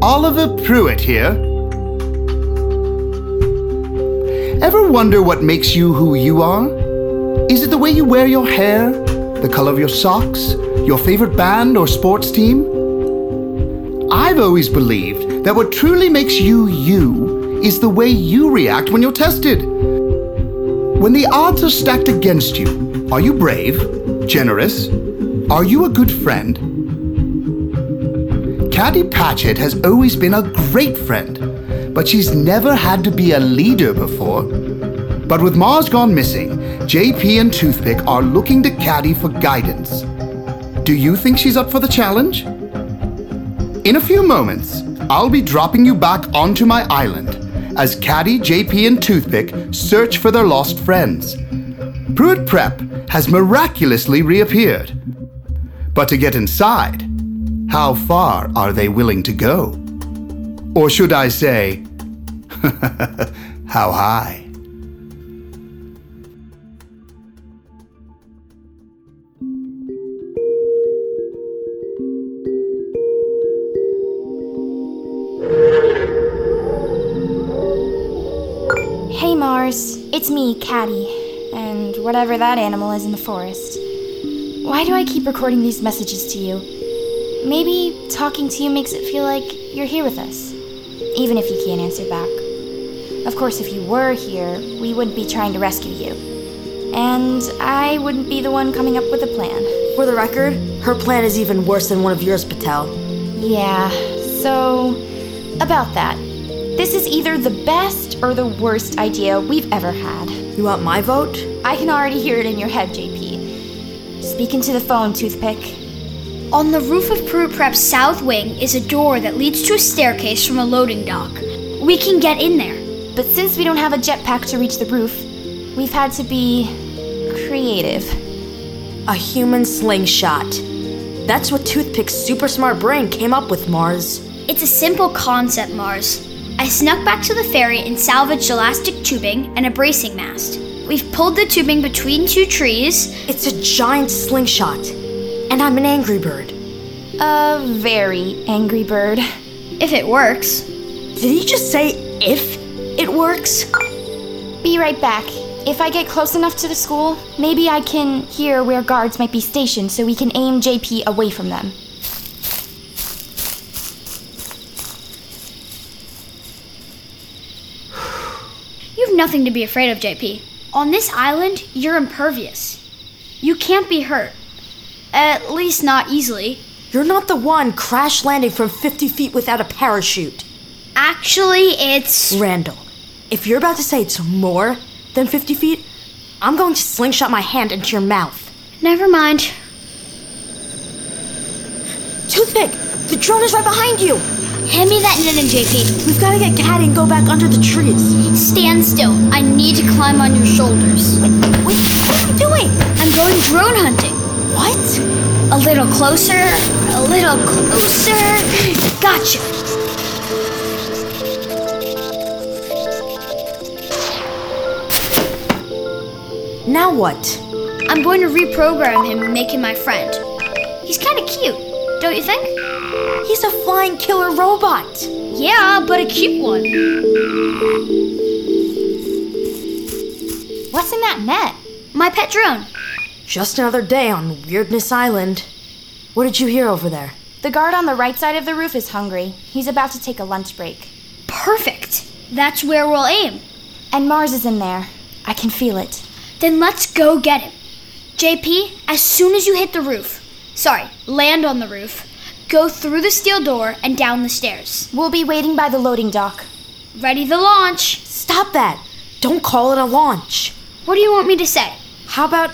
Oliver Pruitt here. Ever wonder what makes you who you are? Is it the way you wear your hair? The color of your socks? Your favorite band or sports team? I've always believed that what truly makes you you is the way you react when you're tested. When the odds are stacked against you, are you brave? Generous? Are you a good friend? Caddy Patchett has always been a great friend, but she's never had to be a leader before. But with Mars gone missing, JP and Toothpick are looking to Caddy for guidance. Do you think she's up for the challenge? In a few moments, I'll be dropping you back onto my island as Caddy, JP, and Toothpick search for their lost friends. Pruitt Prep has miraculously reappeared. But to get inside, how far are they willing to go? Or should I say, how high? Hey Mars, it's me, Caddy, and whatever that animal is in the forest. Why do I keep recording these messages to you? Maybe talking to you makes it feel like you're here with us, even if you can't answer back. Of course, if you were here, we wouldn't be trying to rescue you. And I wouldn't be the one coming up with a plan. For the record, her plan is even worse than one of yours, Patel. Yeah, so about that. This is either the best or the worst idea we've ever had. You want my vote? I can already hear it in your head, JP. Speak into the phone, Toothpick. On the roof of Pruitt Prep's south wing is a door that leads to a staircase from a loading dock. We can get in there. But since we don't have a jetpack to reach the roof, we've had to be creative. A human slingshot. That's what Toothpick's super smart brain came up with, Mars. It's a simple concept, Mars. I snuck back to the ferry and salvaged elastic tubing and a bracing mast. We've pulled the tubing between two trees. It's a giant slingshot. And I'm an angry bird. A very angry bird. If it works. Did he just say if it works? Be right back. If I get close enough to the school, maybe I can hear where guards might be stationed so we can aim JP away from them. You've nothing to be afraid of, JP. On this island, you're impervious. You can't be hurt. At least not easily. You're not the one crash landing from 50 feet without a parachute. Actually, it's. Randall, if you're about to say it's more than 50 feet, I'm going to slingshot my hand into your mouth. Never mind. Toothpick, the drone is right behind you. Hand me that knitting, JP. We've got to get Caddy and go back under the trees. Stand still. I need to climb on your shoulders. Wait, what are you doing? I'm going drone hunting. What? A little closer, a little closer. Gotcha. Now what? I'm going to reprogram him and make him my friend. He's kind of cute, don't you think? He's a flying killer robot. Yeah, but a cute one. What's in that net? My pet drone. Just another day on Weirdness Island. What did you hear over there? The guard on the right side of the roof is hungry. He's about to take a lunch break. Perfect. That's where we'll aim. And Mars is in there. I can feel it. Then let's go get him. JP, as soon as you hit the roof, sorry, land on the roof, go through the steel door and down the stairs. We'll be waiting by the loading dock. Ready the launch. Stop that. Don't call it a launch. What do you want me to say? How about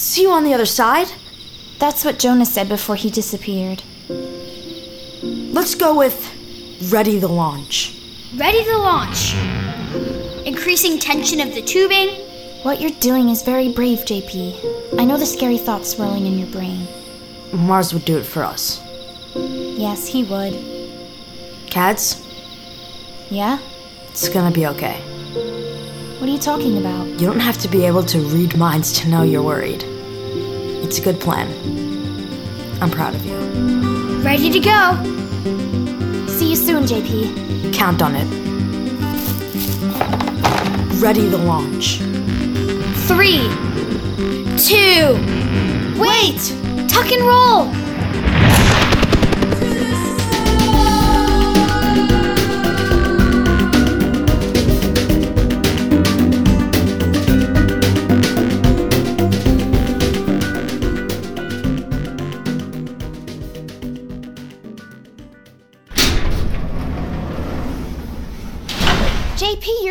see you on the other side? That's what Jonas said before he disappeared. Let's go with ready the launch. Ready the launch. Increasing tension of the tubing. What you're doing is very brave, JP. I know the scary thoughts swirling in your brain. Mars would do it for us. Yes, he would. Cads, Yeah? it's gonna be okay. What are you talking about? You don't have to be able to read minds to know you're worried. It's a good plan. I'm proud of you. Ready to go. See you Soon, JP. Count on it. Ready to launch. Three, two, wait! Tuck and roll!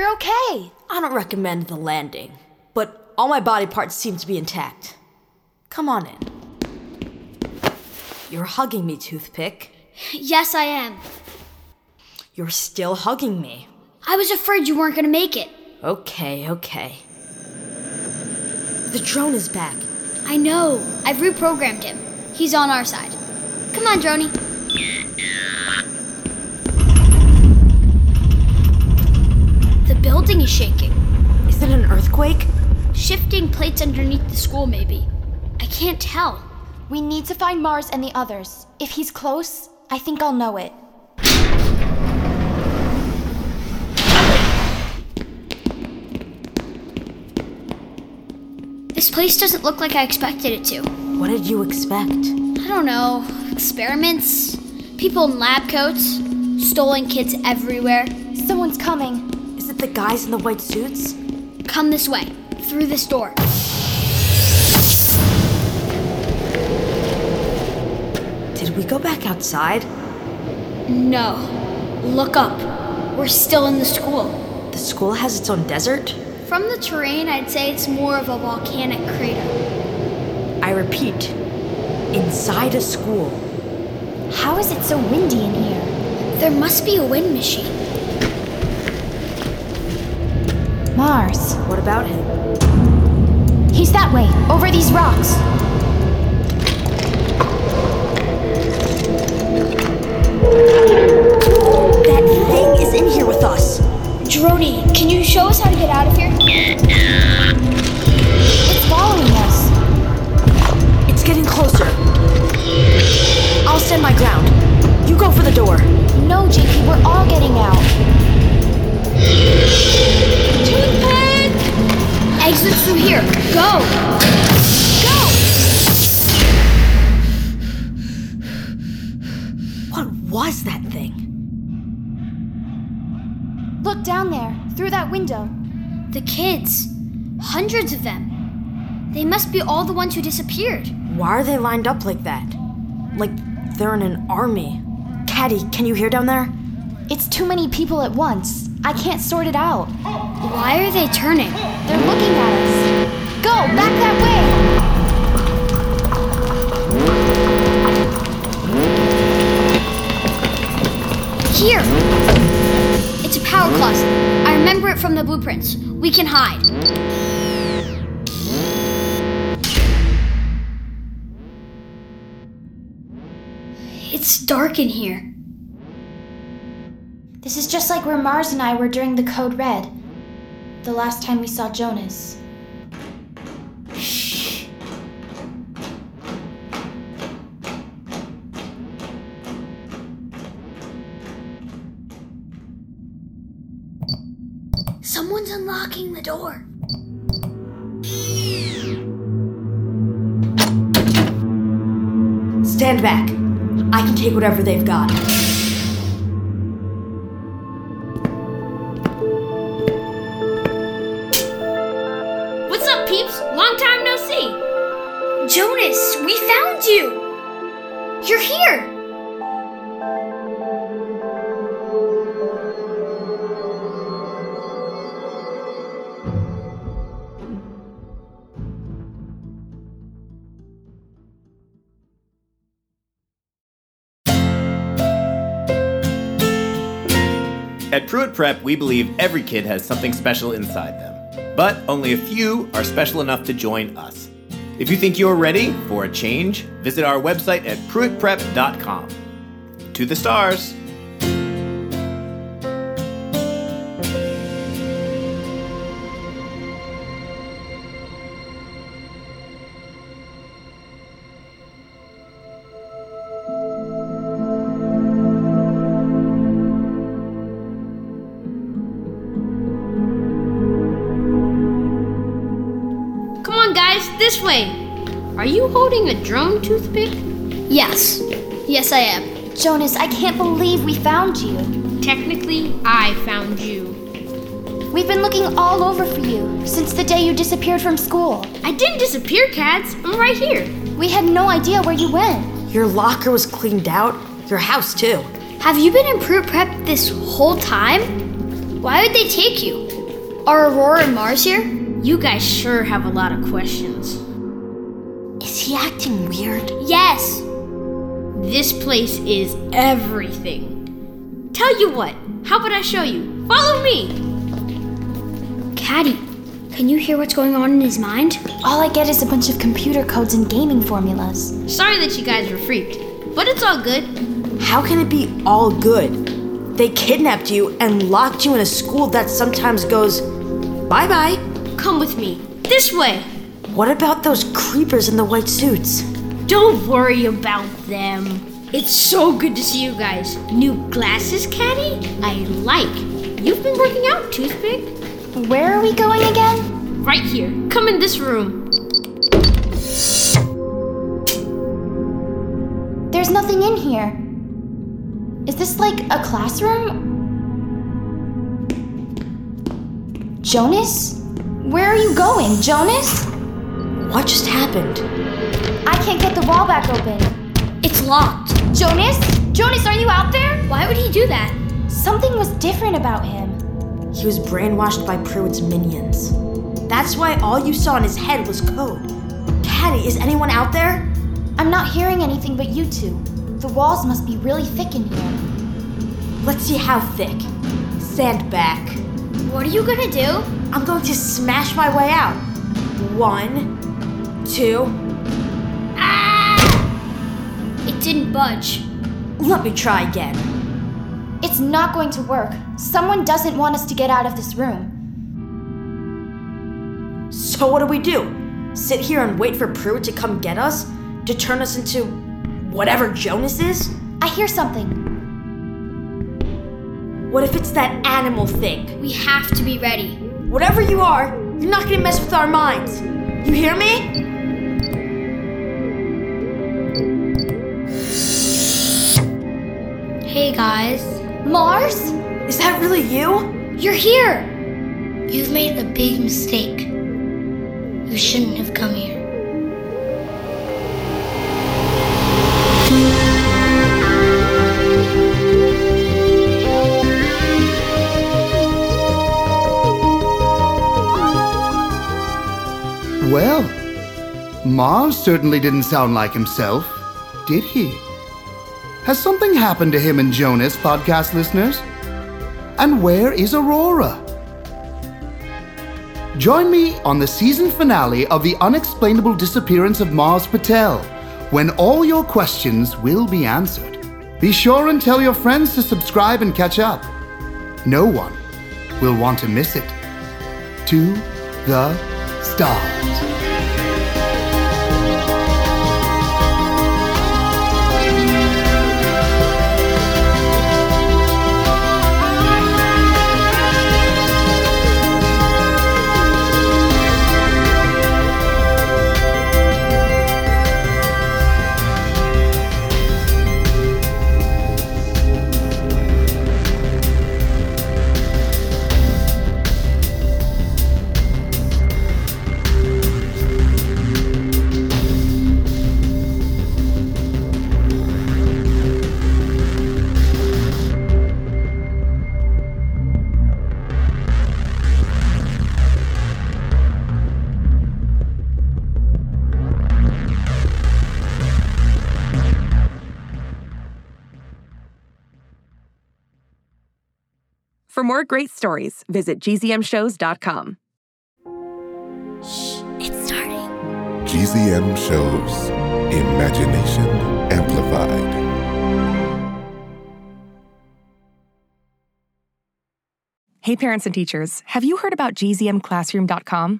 You're okay. I don't recommend the landing, but all my body parts seem to be intact. Come on in. You're hugging me, Toothpick. Yes, I am. You're still hugging me. I was afraid you weren't gonna make it. Okay, okay. The drone is back. I know. I've reprogrammed him. He's on our side. Come on, Droney. The building is shaking. Is it an earthquake? Shifting plates underneath the school, maybe. I can't tell. We need to find Mars and the others. If he's close, I think I'll know it. This place doesn't look like I expected it to. What did you expect? I don't know. Experiments? People in lab coats? Stolen kids everywhere? Someone's coming. The guys in the white suits? Come this way. Through this door. Did we go back outside? No. Look up. We're still in the school. The school has its own desert? From the terrain, I'd say it's more of a volcanic crater. I repeat, inside a school. How is it so windy in here? There must be a wind machine. Mars. What about him? He's that way, over these rocks. That thing is in here with us. Droney, can you show us how to get out of here? It's following us. It's getting closer. I'll stand my ground. You go for the door. No, JP, we're all getting out. Toothpick! Exit through here. Go! Go! What was that thing? Look down there, through that window. The kids. Hundreds of them. They must be all the ones who disappeared. Why are they lined up like that? Like they're in an army. Caddy, can you hear down there? It's too many people at once. I can't sort it out. Why are they turning? They're looking at us. Go, back that way! Here! It's a power closet. I remember it from the blueprints. We can hide. It's dark in here. This is just like where Mars and I were during the Code Red. The last time we saw Jonas. Someone's unlocking the door. Stand back. I can take whatever they've got. Peeps? Long time no see. Jonas, we found you. You're here. At Pruitt Prep, we believe every kid has something special inside them, but only a few are special enough to join us. If you think you're ready for a change, visit our website at pruittprep.com. To the stars! On, guys, this way. Are you holding a drone toothpick? Yes. Yes, I am. Jonas, I can't believe we found you. Technically, I found you. We've been looking all over for you since the day you disappeared from school. I didn't disappear, Cads. I'm right here. We had no idea where you went. Your locker was cleaned out. Your house, too. Have you been in Pruitt Prep this whole time? Why would they take you? Are Aurora and Mars here? You guys sure have a lot of questions. Is he acting weird? Yes. This place is everything. Tell you what, how about I show you? Follow me. Caddy, can you hear what's going on in his mind? All I get is a bunch of computer codes and gaming formulas. Sorry that you guys were freaked, but it's all good. How can it be all good? They kidnapped you and locked you in a school that sometimes goes bye bye. Come with me. This way. What about those creepers in the white suits? Don't worry about them. It's so good to see you guys. New glasses, Caddy? I like. You've been working out, Toothpick. Where are we going again? Right here. Come in this room. There's nothing in here. Is this like a classroom? Jonas? Where are you going, Jonas? What just happened? I can't get the wall back open. It's locked. Jonas? Jonas, are you out there? Why would he do that? Something was different about him. He was brainwashed by Pruitt's minions. That's why all you saw in his head was code. Caddy, is anyone out there? I'm not hearing anything but you two. The walls must be really thick in here. Let's see how thick. Stand back. What are you gonna do? I'm going to smash my way out. One, two. Ah! It didn't budge. Let me try again. It's not going to work. Someone doesn't want us to get out of this room. So what do we do? Sit here and wait for Prue to come get us? To turn us into whatever Jonas is? I hear something. What if it's that animal thing? We have to be ready. Whatever you are, you're not gonna mess with our minds. You hear me? Hey guys, Mars? Is that really you? you're here. You've made a big mistake. You shouldn't have come here. Mars certainly didn't sound like himself, did he? Has something happened to him and Jonas, podcast listeners? And where is Aurora? Join me on the season finale of The Unexplainable Disappearance of Mars Patel, when all your questions will be answered. Be sure and tell your friends to subscribe and catch up. No one will want to miss it. To the stars. For more great stories, visit gzmshows.com. It's starting. GZM shows Imagination Amplified. Hey, parents and teachers, have you heard about gzmclassroom.com?